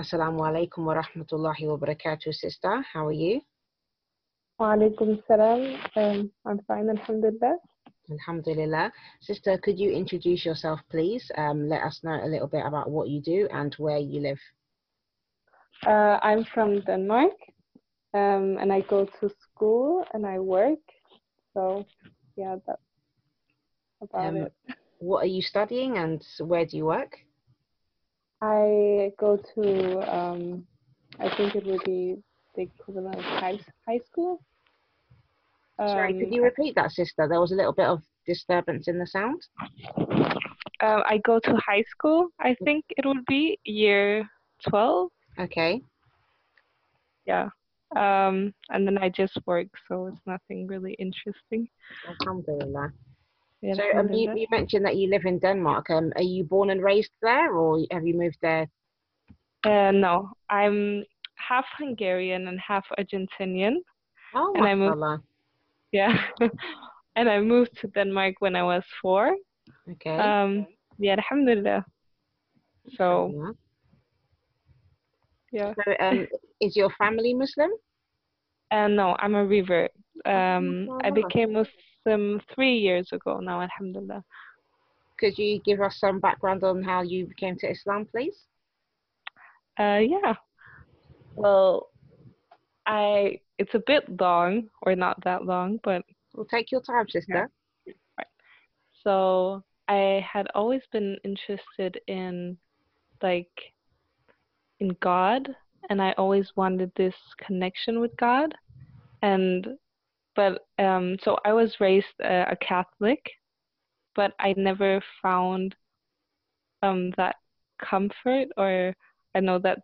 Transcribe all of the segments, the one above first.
Assalamu alaikum wa rahmatullahi wa barakatuh, sister. How are you? Wa alaikum salam. Um, I'm fine, alhamdulillah. Alhamdulillah. Sister, could you introduce yourself, please? Um, let us know a little bit about what you do and where you live. Uh, I'm from Denmark, um, and I go to school and I work. So, yeah, that's about Um, it. What are you studying and where do you work? I go to, um, I think it would be the equivalent of high, high school. Sorry, could Um, you repeat that, sister? There was a little bit of disturbance in the sound. uh, I go to high school, I think it would be year 12. Okay. Yeah. Um, and then I just work, so it's nothing really interesting. Alhamdulillah. Yeah, So um, you, you mentioned that you live in Denmark. Um, are you born and raised there or have you moved there? Uh, no, I'm half Hungarian and half Argentinian. Oh, And I moved-. Yeah. and I moved to Denmark when I was four. Okay. Um, yeah, alhamdulillah. So, yeah. So um, is your family Muslim? And no, I'm a revert. Um, I became Muslim three years ago now, alhamdulillah. Could you give us some background on how you came to Islam, please? Uh, yeah. Well, I, it's a bit long, or not that long, but Well, take your time, sister. Right. So I had always been interested in like in God and I always wanted this connection with God. And but um so I was raised a, a Catholic but I never found um that comfort or I know that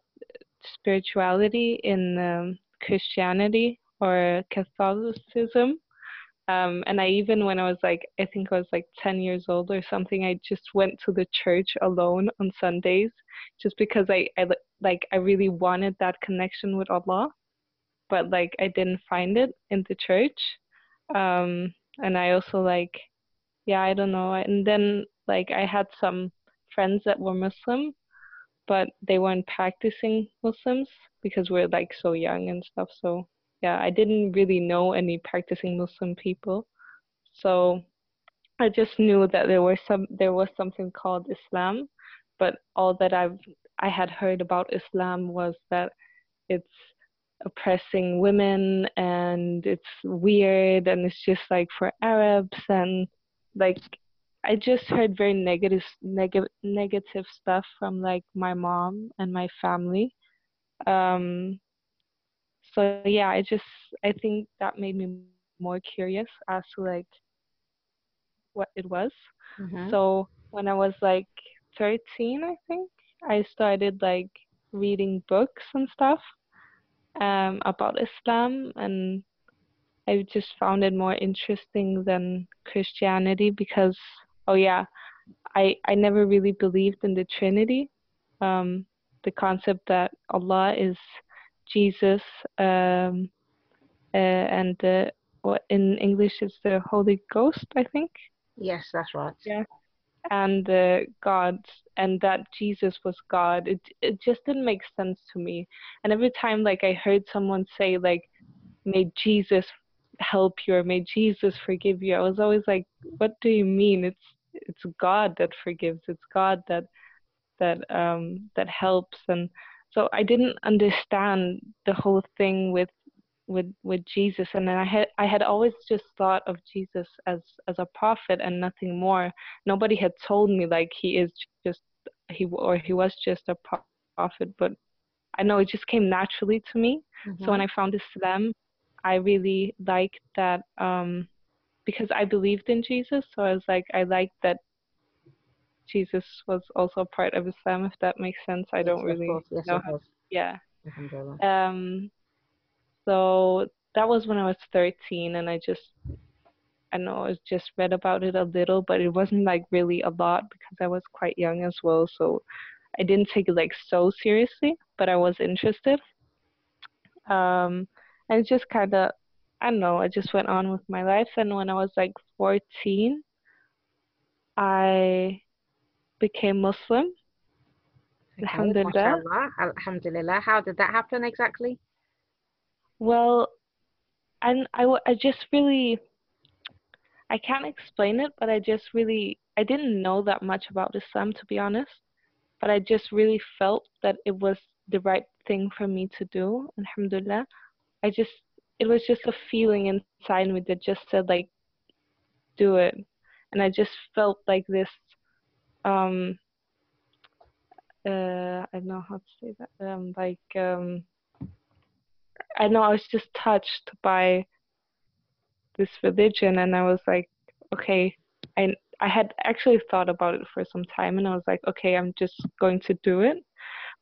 spirituality in um, Christianity or Catholicism um, and I even when I was like I think I was like 10 years old or something I just went to the church alone on Sundays just because I, I like I really wanted that connection with Allah but like I didn't find it in the church. Um, and I also like yeah I don't know. And then like I had some friends that were Muslim but they weren't practicing Muslims because we're like so young and stuff so yeah, I didn't really know any practicing Muslim people. So I just knew that there were some there was something called Islam, but all that I've I had heard about Islam was that it's oppressing women and it's weird and it's just like for Arabs and like I just heard very negative negative negative stuff from like my mom and my family. Um so yeah i just i think that made me more curious as to like what it was Mhm. so when i was like 13 i think i started like reading books and stuff um about islam and i just found it more interesting than christianity because oh yeah i i never really believed in the trinity um the concept that allah is jesus um uh, and the what in English is the Holy Ghost, I think, Yes, that's right. Yeah. and uh, God, and that Jesus was God. It it just didn't make sense to me. And every time like I heard someone say like, "May Jesus help you," or "May Jesus forgive you," I was always like, "What do you mean? It's it's God that forgives. It's God that that um that helps." And so I didn't understand the whole thing with with with Jesus. And then I had I had always just thought of Jesus as as a prophet and nothing more. Nobody had told me like he is just he or he was just a prophet but I know it just came naturally to me. So when I found Islam I really liked that um because I believed in Jesus. So I was like I liked that Jesus was also a part of Islam if that makes sense I don't really course. Yes, know how yeah um, so that was when I was 13, and I just, I know, I just read about it a little, but it wasn't like really a lot because I was quite young as well. So I didn't take it like so seriously, but I was interested. Um, and it just kind of, I don't know, I just went on with my life. And when I was like 14, I became Muslim. Okay, Alhamdulillah. Alhamdulillah. How did that happen exactly? Well, and I, I just really, I can't explain it, but I just really, I didn't know that much about Islam to be honest, but I just really felt that it was the right thing for me to do. Alhamdulillah. I just, it was just a feeling inside me that just said like, do it, and I just felt like this, um, uh, I don't know how to say that, um, like, um, I know I was just touched by this religion and I was like, okay, I I had actually thought about it for some time and I was like, okay, I'm just going to do it.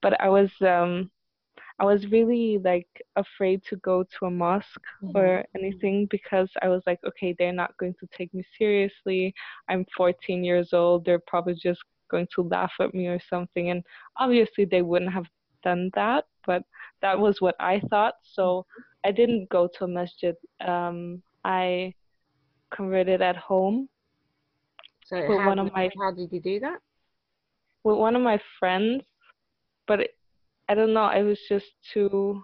But I was um I was really like afraid to go to a mosque Mhm. or anything because I was like, okay, they're not going to take me seriously. I'm 14 years old. They're probably just going to laugh at me or something. And obviously they wouldn't have done that, but that was what I thought. So I didn't go to a masjid. Um, I converted at home So how, one of did, my- how did you do that? with one of my friends, but it, I don't know. I was just too.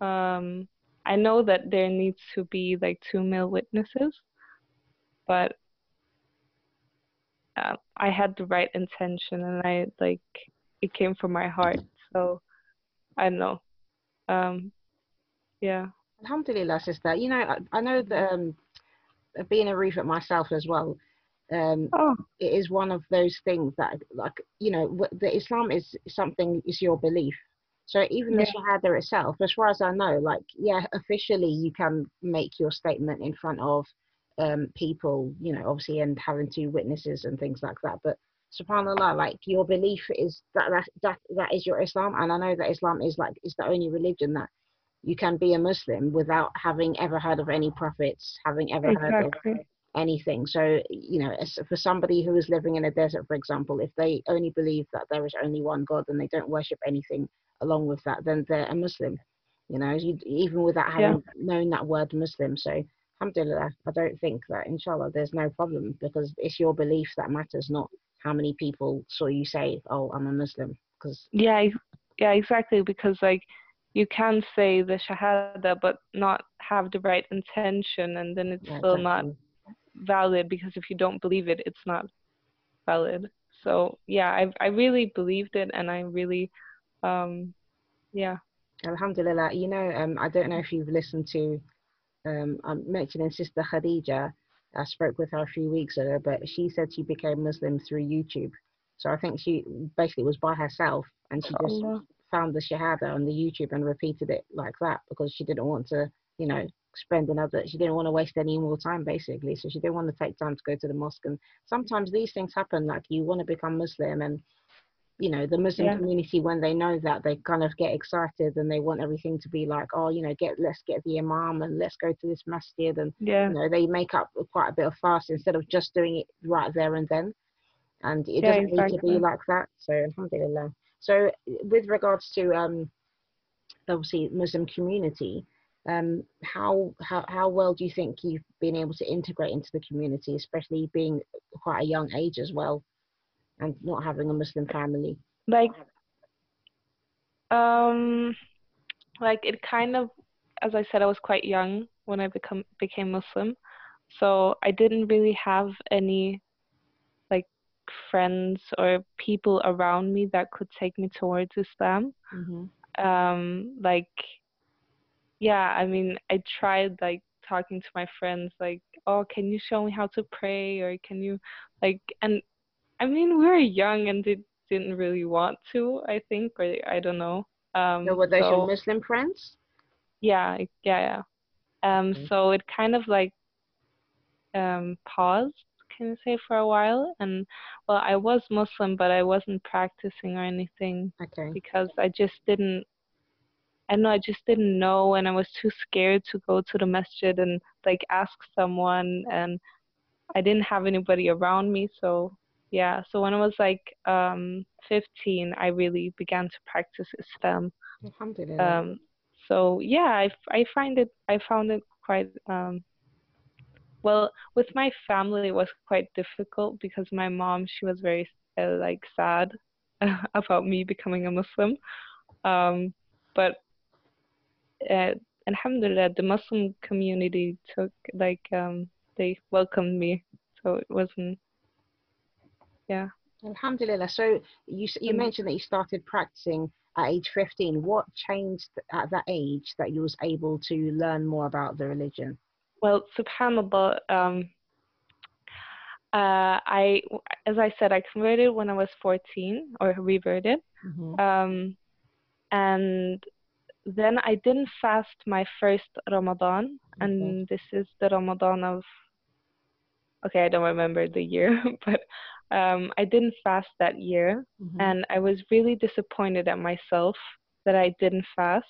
Um, I know that there needs to be like two male witnesses, but uh, I had the right intention and I like it came from my heart. So I don't know. Um, yeah. Alhamdulillah, sister. You know, I, I know that um, being a revert myself as well, um, Oh, it is one of those things that, like, you know, the Islam is something is your belief. So even the Shahada itself, as far as I know, like, yeah, officially you can make your statement in front of um, people, you know, obviously, and having two witnesses and things like that. But subhanallah, like your belief is that that that, that is your Islam, and I know that Islam is like is the only religion that you can be a Muslim without having ever heard of any prophets, having ever heard of exactly. Anything. So, you know, for somebody who is living in a desert, for example, if they only believe that there is only one God and they don't worship anything along with that, then they're a Muslim. You know, even without Yeah. having known that word Muslim. So, alhamdulillah, I don't think that, inshallah, there's no problem because it's your belief that matters, not how many people saw you say, oh, I'm a Muslim. Because, Yeah, yeah, exactly. Because like you can say the shahada but not have the right intention, and then it's yeah, still not exactly. Valid. Because if you don't believe it, it's not valid. So yeah, I I really believed it, and I really, um, yeah. Alhamdulillah. You know, um, I don't know if you've listened to, um, I'm mentioning Sister Khadija. I spoke with her a few weeks ago, but she said she became Muslim through YouTube. So I think she basically was by herself and she just Allah. found the Shahada on the YouTube and repeated it like that because she didn't want to, you know, spend another, she didn't want to waste any more time basically. So she didn't want to take time to go to the mosque. And sometimes these things happen, like you want to become Muslim and you know the muslim Yeah. community when they know that they kind of get excited and they want everything to be like oh you know get let's get the imam and let's go to this masjid and Yeah. you know they make up quite a bit of fast instead of just doing it right there and then and it Yeah, doesn't need to be like that so alhamdulillah so with regards to um obviously muslim community um how how how well do you think you've been able to integrate into the community especially being quite a young age as well and not having a muslim family? Like um like it kind of as i said i was quite young when i become became muslim. So i didn't really have any like friends or people around me that could take me towards islam. Mm-hmm. um like yeah i mean i tried like talking to my friends like oh can you show me how to pray? or can you like and i mean we were young and they didn't really want to i think or i don't know um so were those so- your muslim friends? Yeah yeah yeah. Um Mhm. so it kind of like um paused can you say for a while and well i was muslim but i wasn't practicing or anything okay. because I just didn't I know I just didn't know and I was too scared to go to the masjid and like ask someone and I didn't have anybody around me so yeah. So when I was like um 15 I really began to practice Islam. Alhamdulillah. Um so yeah I, I find it I found it quite um well with my family it was quite difficult because my mom she was very uh, like sad about me becoming a Muslim. Um, but uh, alhamdulillah, the Muslim community took like um, they welcomed me, so it wasn't. Yeah. Alhamdulillah. So you you mm. mentioned that you started practicing at age 15. What changed at that age that you was able to learn more about the religion? Well, subhanallah, um, uh, I, as I said, I converted when I was 14 or reverted. Mm-hmm. Um, and then I didn't fast my first Ramadan, mm-hmm. and this is the Ramadan of. Okay, I don't remember the year, but um, I didn't fast that year, mm-hmm. and I was really disappointed at myself that I didn't fast.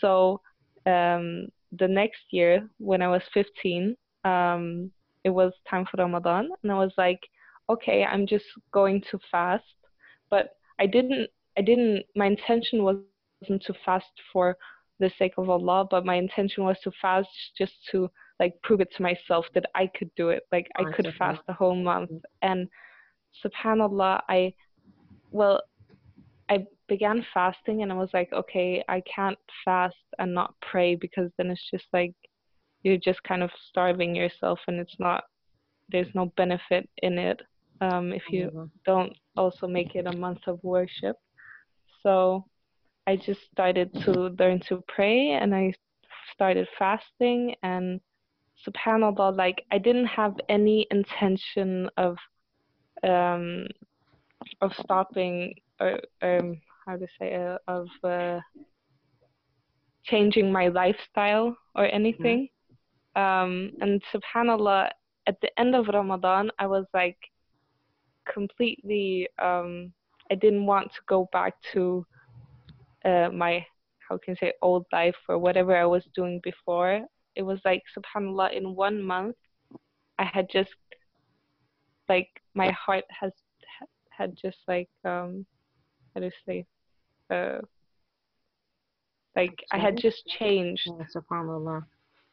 So um, the next year, when I was 15, um, it was time for Ramadan, and I was like, okay, I'm just going to fast, but I didn't. I didn't. My intention wasn't to fast for the sake of Allah, but my intention was to fast just to like prove it to myself that I could do it. Like I could fast the whole month. And subhanallah, I well, I began fasting and I was like, okay, I can't fast and not pray because then it's just like you're just kind of starving yourself and it's not there's no benefit in it um, if you mm-hmm. don't also make it a month of worship so i just started to learn to pray and i started fasting and subhanallah like i didn't have any intention of um of stopping or um how to say uh, of uh, changing my lifestyle or anything. Um, and subhanallah, at the end of Ramadan, I was like completely, um, I didn't want to go back to uh, my, how can I say, old life or whatever I was doing before. It was like, subhanallah, in one month, I had just, like, my heart has had just like, um, how to say, uh, like, I had just changed. Yeah, subhanallah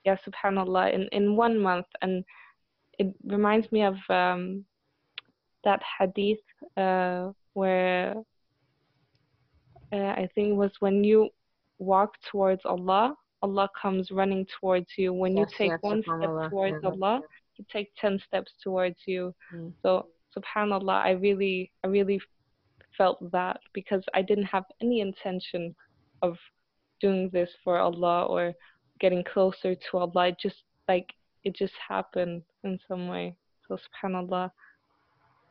yeah, subhanallah, in, in one month. And it reminds me of um, that hadith uh, where uh, I think it was when you walk towards Allah, Allah comes running towards you. When yes, you take yes, one step towards Allah, He takes ten steps towards you. Mm. So subhanallah, I really, I really felt that because I didn't have any intention of doing this for Allah or getting closer to Allah. It just like it just happened in some way. So subhanallah.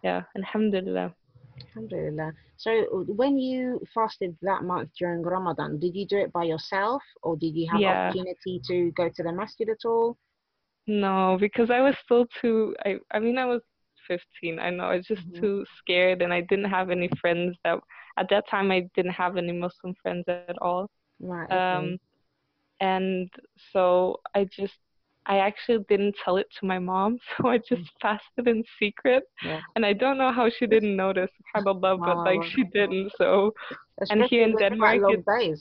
Yeah, alhamdulillah. Alhamdulillah. So when you fasted that month during Ramadan, did you do it by yourself or did you have yeah. opportunity to go to the masjid at all? No, because I was still too I I mean I was 15. I know I was just mm-hmm. too scared and I didn't have any friends that at that time I didn't have any Muslim friends at all. Right. Okay. Um and so I just I actually didn't tell it to my mom, so I just mm. fasted in secret. Yeah. And I don't know how she didn't notice, subhanAllah, but like she didn't. So, and here in Denmark, it,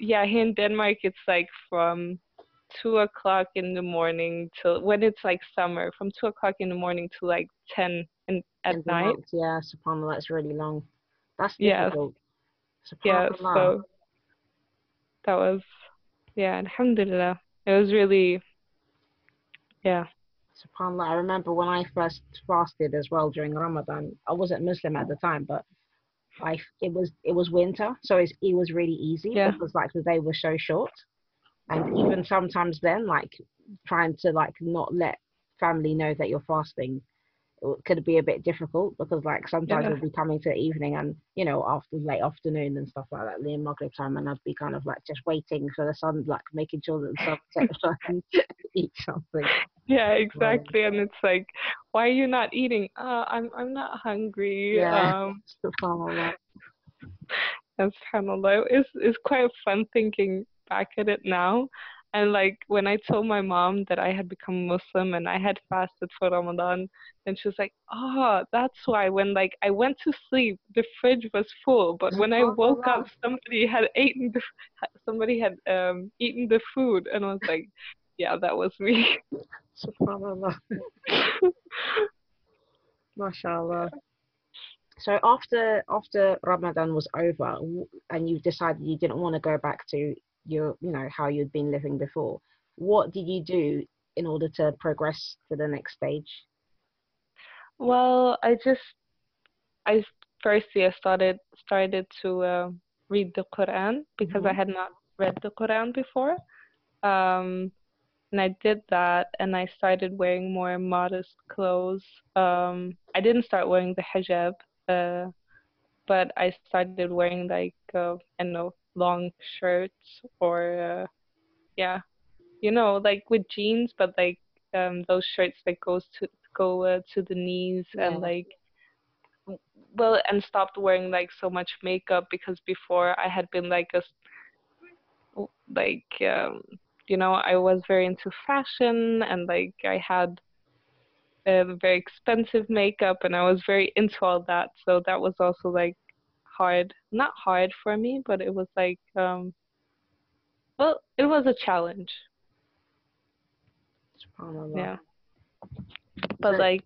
yeah, here in Denmark, it's like from two o'clock in the morning till when it's like summer, from two o'clock in the morning to like ten in, at night. Month, yeah, subhanAllah, that's really long. That's difficult. Yeah. Yeah, so that was yeah, alhamdulillah. It was really, yeah. SubhanAllah, I remember when I first fasted as well during Ramadan. I wasn't Muslim at the time, but I it was it was winter, so it was really easy yeah. because like the day was so short, and even sometimes then like trying to like not let family know that you're fasting could be a bit difficult because like sometimes yeah. we'd be coming to the evening and you know after late afternoon and stuff like that in Maghrib time and I'd be kind of like just waiting for the sun like making sure that the sun sets so I can eat something. Yeah, exactly. and it's like, why are you not eating? Uh, I'm I'm not hungry. Yeah. Um, subhanallah. subhanallah. It's it's quite fun thinking back at it now and like when I told my mom that I had become Muslim and I had fasted for Ramadan, and she was like, "Oh, that's why." When like I went to sleep, the fridge was full, but when I woke up, somebody had eaten the somebody had um eaten the food, and I was like, "Yeah, that was me." Subhanallah. MashaAllah. So after after Ramadan was over, and you decided you didn't want to go back to your, you know, how you'd been living before, what did you do in order to progress to the next stage? Well, I just, I firstly I started started to uh, read the Quran because mm-hmm. I had not read the Quran before. Um, and I did that and I started wearing more modest clothes. Um, I didn't start wearing the hijab, uh, but I started wearing like uh, I don't know long shirts or uh, yeah, you know like with jeans, but like um, those shirts that goes to go uh, to the knees yeah. and like well and stopped wearing like so much makeup because before I had been like a like um you know I was very into fashion and like I had a very expensive makeup and I was very into all that so that was also like hard not hard for me but it was like um well it was a challenge yeah but like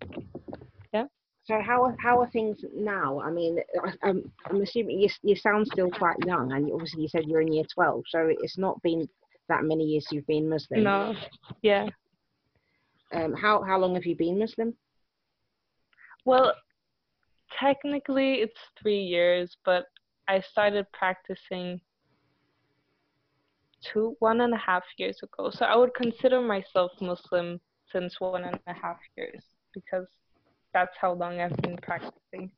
yeah so how are, how are things now? I mean, I'm, I'm assuming you, you sound still quite young, and obviously you said you're in year 12, so it's not been that many years you've been Muslim. No, yeah. Um, how how long have you been Muslim? Well, technically it's three years, but I started practicing two one and a half years ago. So I would consider myself Muslim since one and a half years because that's how long I've been practicing.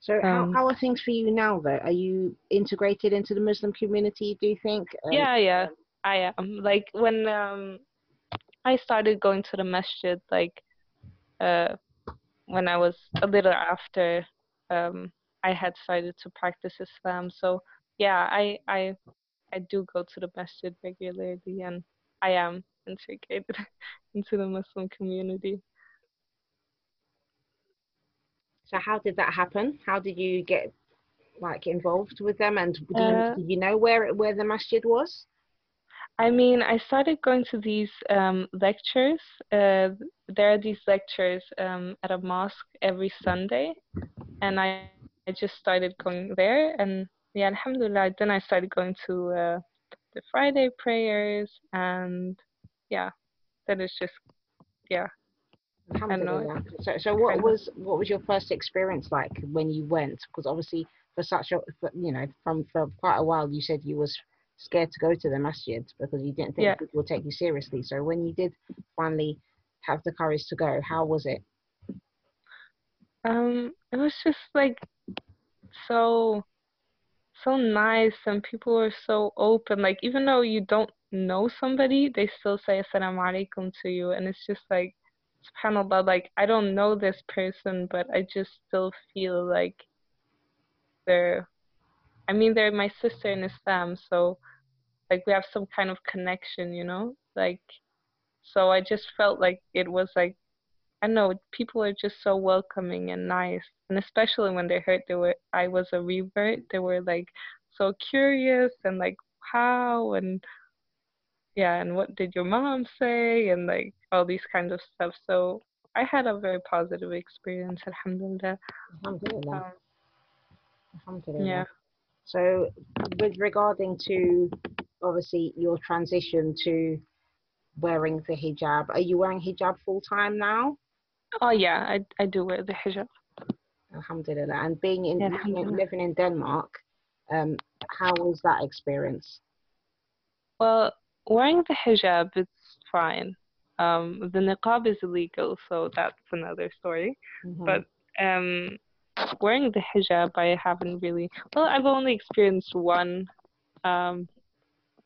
So um, how, how are things for you now though? Are you integrated into the Muslim community, do you think? Um, yeah, yeah, I am. Like when um I started going to the masjid like uh when I was a little after um I had started to practice Islam. So yeah, I I I do go to the masjid regularly and I am integrated into the Muslim community. So how did that happen? How did you get like involved with them, and do you, uh, did you know where where the masjid was? I mean, I started going to these um, lectures. Uh, there are these lectures um, at a mosque every Sunday, and I I just started going there, and yeah, Alhamdulillah. Then I started going to uh, the Friday prayers, and yeah, then it's just yeah so, so what was what was your first experience like when you went? Because obviously, for such a for, you know, from for quite a while, you said you was scared to go to the masjid because you didn't think yeah. people would take you seriously. So when you did finally have the courage to go, how was it? Um, it was just like so so nice and people were so open. Like even though you don't know somebody, they still say assalamu alaikum to you and it's just like subhanallah like i don't know this person but i just still feel like they're i mean they're my sister in islam so like we have some kind of connection you know like so i just felt like it was like i know people are just so welcoming and nice and especially when they heard they were i was a revert they were like so curious and like how and yeah, and what did your mom say, and like all these kinds of stuff. So I had a very positive experience, alhamdulillah. Alhamdulillah. Um, alhamdulillah. Yeah. So, with regarding to obviously your transition to wearing the hijab, are you wearing hijab full time now? Oh yeah, I I do wear the hijab. Alhamdulillah. And being in living in Denmark, um, how was that experience? Well, wearing the hijab it's fine. Um, the niqab is illegal, so that's another story. Mm-hmm. But um, wearing the hijab, I haven't really. Well, I've only experienced one um,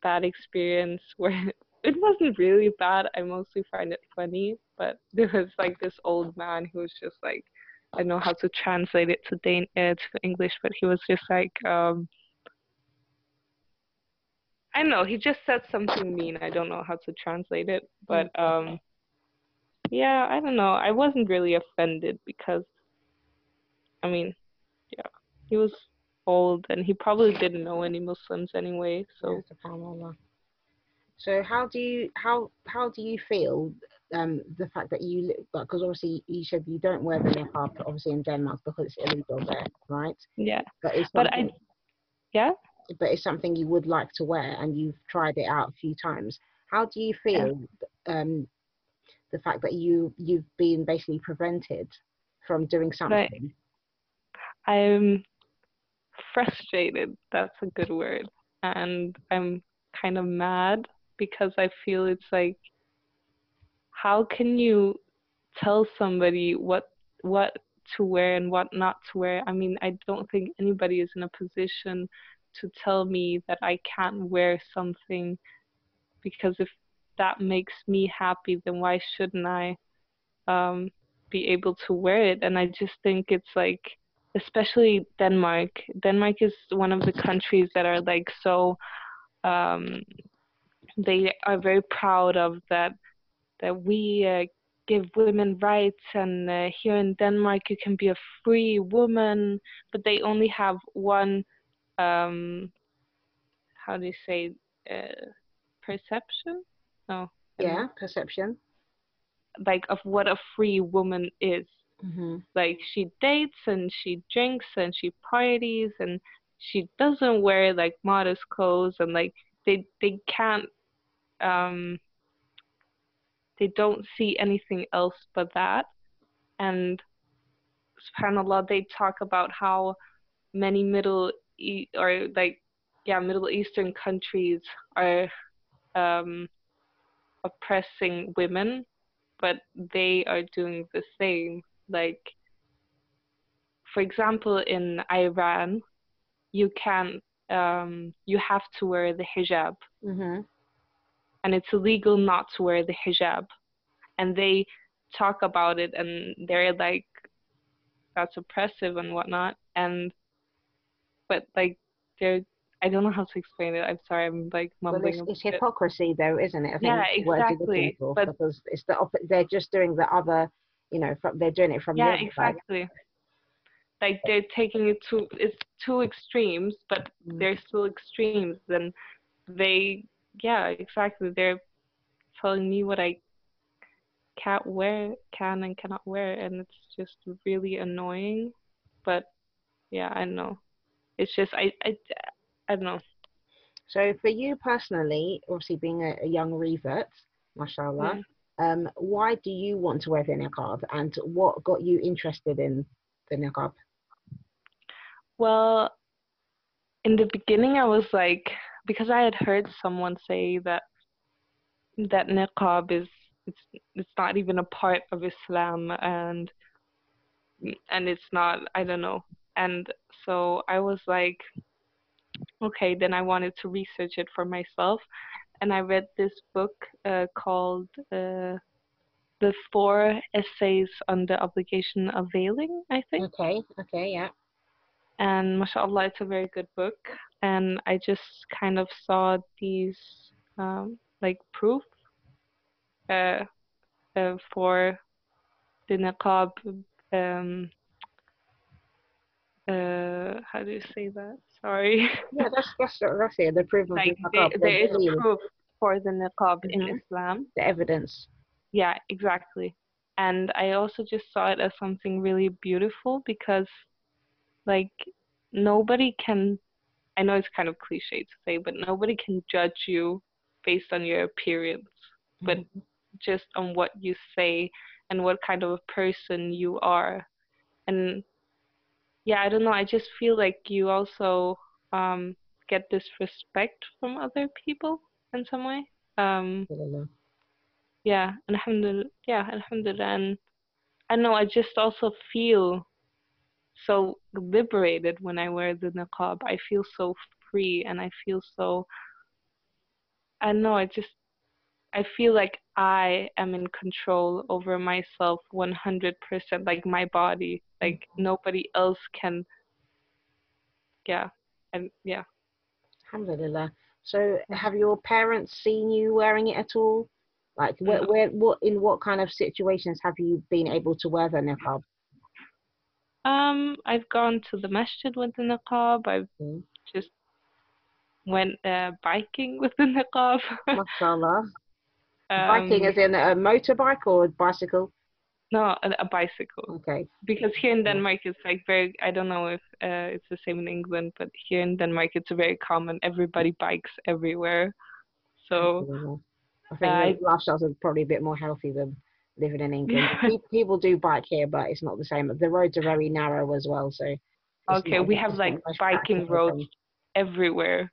bad experience where it wasn't really bad. I mostly find it funny, but there was like this old man who was just like, I don't know how to translate it to Dan- uh, to English, but he was just like, um, I know he just said something mean. I don't know how to translate it, but mm. um, yeah, I don't know. I wasn't really offended because, I mean, yeah, he was old and he probably didn't know any Muslims anyway. So. So how do you how how do you feel um, the fact that you, because obviously you said you don't wear the niqab, obviously in Denmark because it's illegal there, right? Yeah. But it's But I, yeah. but it's something you would like to wear and you've tried it out a few times. How do you feel um, the fact that you you've been basically prevented from doing something? I'm frustrated. That's a good word. And I'm kind of mad because I feel it's like, how can you tell somebody what what to wear and what not to wear? I mean, I don't think anybody is in a position to tell me that I can't wear something because if that makes me happy, then why shouldn't I um, be able to wear it? And I just think it's like, especially Denmark. Denmark is one of the countries that are like so. Um, they are very proud of that. That we uh, give women rights, and uh, here in Denmark you can be a free woman, but they only have one. Um, how do you say? Uh, perception no Yeah, perception. like of what a free woman is hmm like she dates and she drinks and she parties and she doesn't wear like modest clothes and like they they can't um they don't see anything else but that. And subhanallah they talk about how many middle e- or like yeah middle eastern countries are um oppressing women but they are doing the same like for example in iran you can um you have to wear the hijab hmm and it's illegal not to wear the hijab and they talk about it and they're like that's oppressive and whatnot and but like they're I don't know how to explain it. I'm sorry, I'm like Well, mumbling. it's, it's hypocrisy, though, isn't it? I think Yeah, that's the word you're looking exactly, but- because it's the they're just doing the other, you know, from, they're doing it from yeah, the other side. exactly. Like they're taking it to it's two extremes, but Mm. they're still extremes. And they, yeah, exactly. They're telling me what I can't wear, can and cannot wear, and it's just really annoying. But yeah, I know. It's just I I I don't know. So for you personally, obviously being a, a young revert, mashallah, um, why do you want to wear the niqab, and what got you interested in the niqab? Well, in the beginning, I was like, because I had heard someone say that that niqab is it's it's not even a part of Islam, and and it's not I don't know, and so I was like, okay, then I wanted to research it for myself, and I read this book uh, called uh, the Four Essays on the Obligation of Veiling, I think. Okay, okay, yeah. and mashallah it's a very good book. And i just kind of saw these um, like proof uh, uh, for the niqab um, uh, how do you say that sorry Yeah, that's that's that's it. The proof of like the there, there is proof for the niqab in Mhm. islam the evidence. yeah exactly and i also just saw it as something really beautiful because like nobody can i know it's kind of cliche to say but nobody can judge you based on your appearance but Mhm. just on what you say and what kind of a person you are and yeah i don't know i just feel like you also um get this respect from other people in some way um Alhamdulillah. yeah alhamdulillah yeah alhamdulillah and i know i just also feel so liberated when i wear the niqab i feel so free and i feel so i know i just i feel like i am in control over myself 100% like my body like nobody else can yeah and yeah Alhamdulillah. So have your parents seen you wearing it at all? Like where, where what in what kind of situations have you been able to wear the niqab? um i've gone to the masjid with the niqab i've Mm. just went uh, biking with the niqab Mashallah. Biking Um, as in a motorbike or a bicycle? no, a, a bicycle. Okay. Because here in Denmark, it's like very. I don't know if uh, it's the same in England, but here in Denmark, it's very common. Everybody bikes everywhere. So I think the lifestyles are probably a bit more healthy than living in England. Pe- People do bike here, but it's not the same. The roads are very narrow as well, so. okay, we have like biking roads everywhere.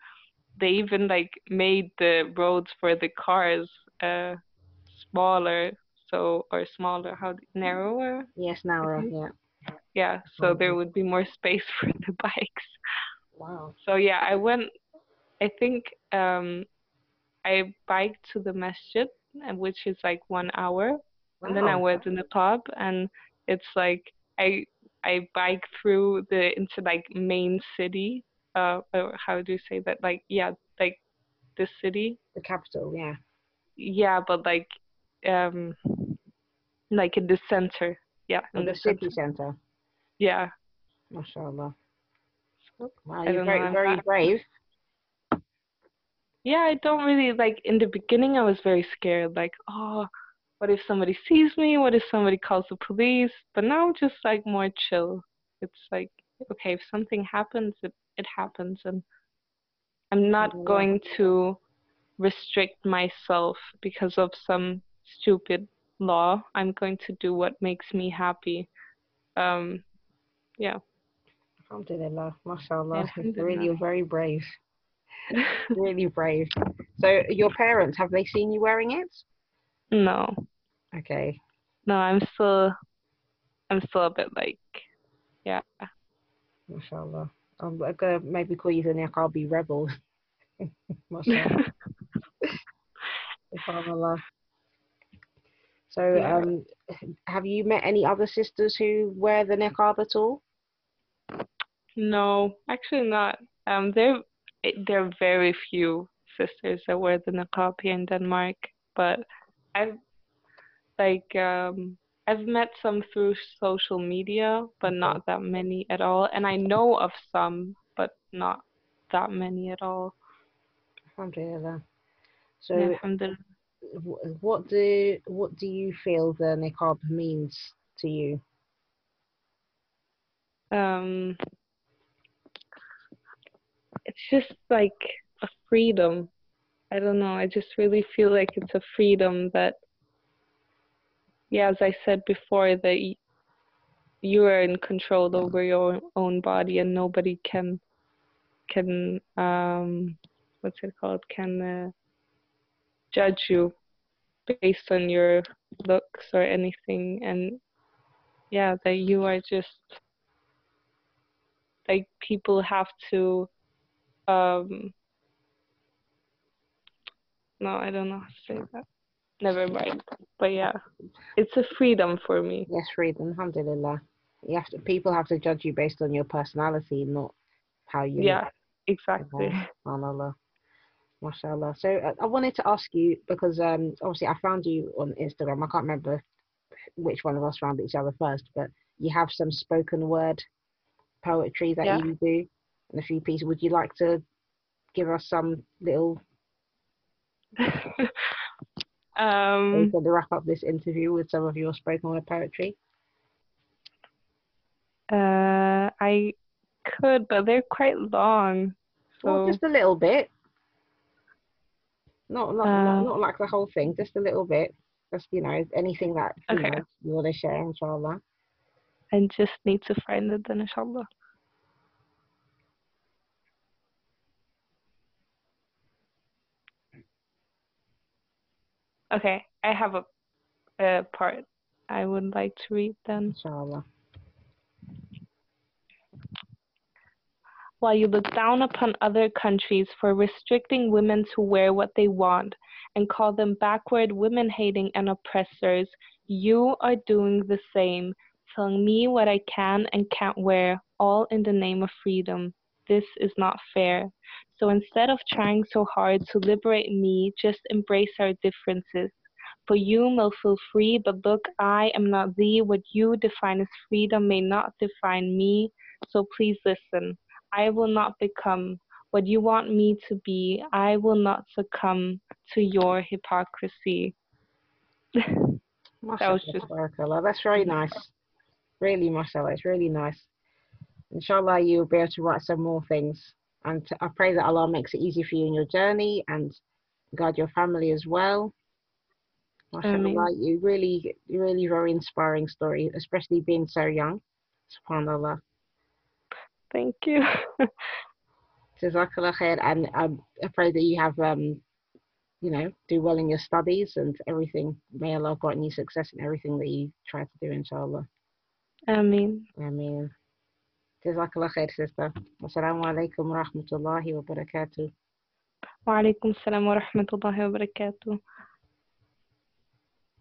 They even like made the roads for the cars uh smaller, so or smaller, how narrower. Yes, narrow. Mhm. Yeah. Yeah, so there would be more space for the bikes. Wow. So yeah, I went. I think um, I biked to the masjid, which is like one hour, and then I Wow. went in the pub, and it's like I I bike through the into like main city. Uh, how do you say that? Like yeah, like the city. The capital. Yeah. Yeah, but like um, like in the center. Yeah, in In the center. city centre. Yeah. Mashallah. Wow, you're very, know, very brave. Yeah, I don't really like in the beginning I was very scared, like, oh, what if somebody sees me? What if somebody calls the police? But now I'm just like more chill. It's like, okay, if something happens, it, it happens and I'm not going to restrict myself because of some stupid law. I'm going to do what makes me happy. Um, yeah. Alhamdulillah. Mashallah. Really, Alhamdulillah. you're very brave. Really brave. So, your parents, have they seen you wearing it? no, Okay. no, I'm still, I'm still a bit like, yeah. Mashallah. I'm gonna maybe call you the Niqabi rebel. Mashallah. Subhanallah. So, Yeah. um, have you met any other sisters who wear the niqab at all? No, actually not. Um, there, there are very few sisters that wear the niqab here in Denmark, but I've like um I've met some through social media, but not that many at all. And I know of some, but not that many at all. Alhamdulillah. So, alhamdulillah. Wh- what do what do you feel the niqab means to you? Um, it's just like a freedom. I don't know. I just really feel like it's a freedom that, yeah, as I said before, that you are in control over your own body and nobody can, can, um, what's it called, can uh, judge you based on your looks or anything. And yeah, that you are just like people have to um no i don't know how to say that never mind but yeah it's a freedom for me Yes, freedom. Alhamdulillah. You have to. People have to judge you based on your personality, not how you. yeah exactly subhanallah. Mashallah. So uh, I wanted to ask you because um obviously I found you on Instagram. I can't remember which one of us found each other first, but you have some spoken word poetry that Yeah. you do and a few pieces. Would you like to give us some little um to wrap up this interview with some of your spoken word poetry? uh i could but they're quite long Well, just a little bit. Not not, Uh, not not like the whole thing, just a little bit. Just you know anything that you, Okay. know, you want to share, inshallah. i just need to find it then inshallah okay i have a, a part i would like to read then Inshallah. While you look down upon other countries for restricting women to wear what they want and call them backward, women hating, and oppressors, you are doing the same, telling me what I can and can't wear, all in the name of freedom. This is not fair. So instead of trying so hard to liberate me, just embrace our differences. For you may feel free, but look, I am not thee. What you define as freedom may not define me. So please listen. I will not become what you want me to be. I will not succumb to your hypocrisy. that was just- Mashallah, That's very nice. Really, mashallah, it's really nice. Inshallah, you'll be able to write some more things. And I pray that Allah makes it easy for you in your journey and guide your family as well. Mashallah, you really, really very inspiring story, especially being so young. Subhanallah. Thank you. Jazakallah khair. And um, I pray that you have, um, you know, do well in your studies and everything. May Allah grant you success in everything that you try to do, inshallah. Ameen. Ameen. Jazakallah khair, sister. Wassalamu alaikum wa rahmatullahi wa barakatuh. وعليكم السلام ورحمة الله وبركاته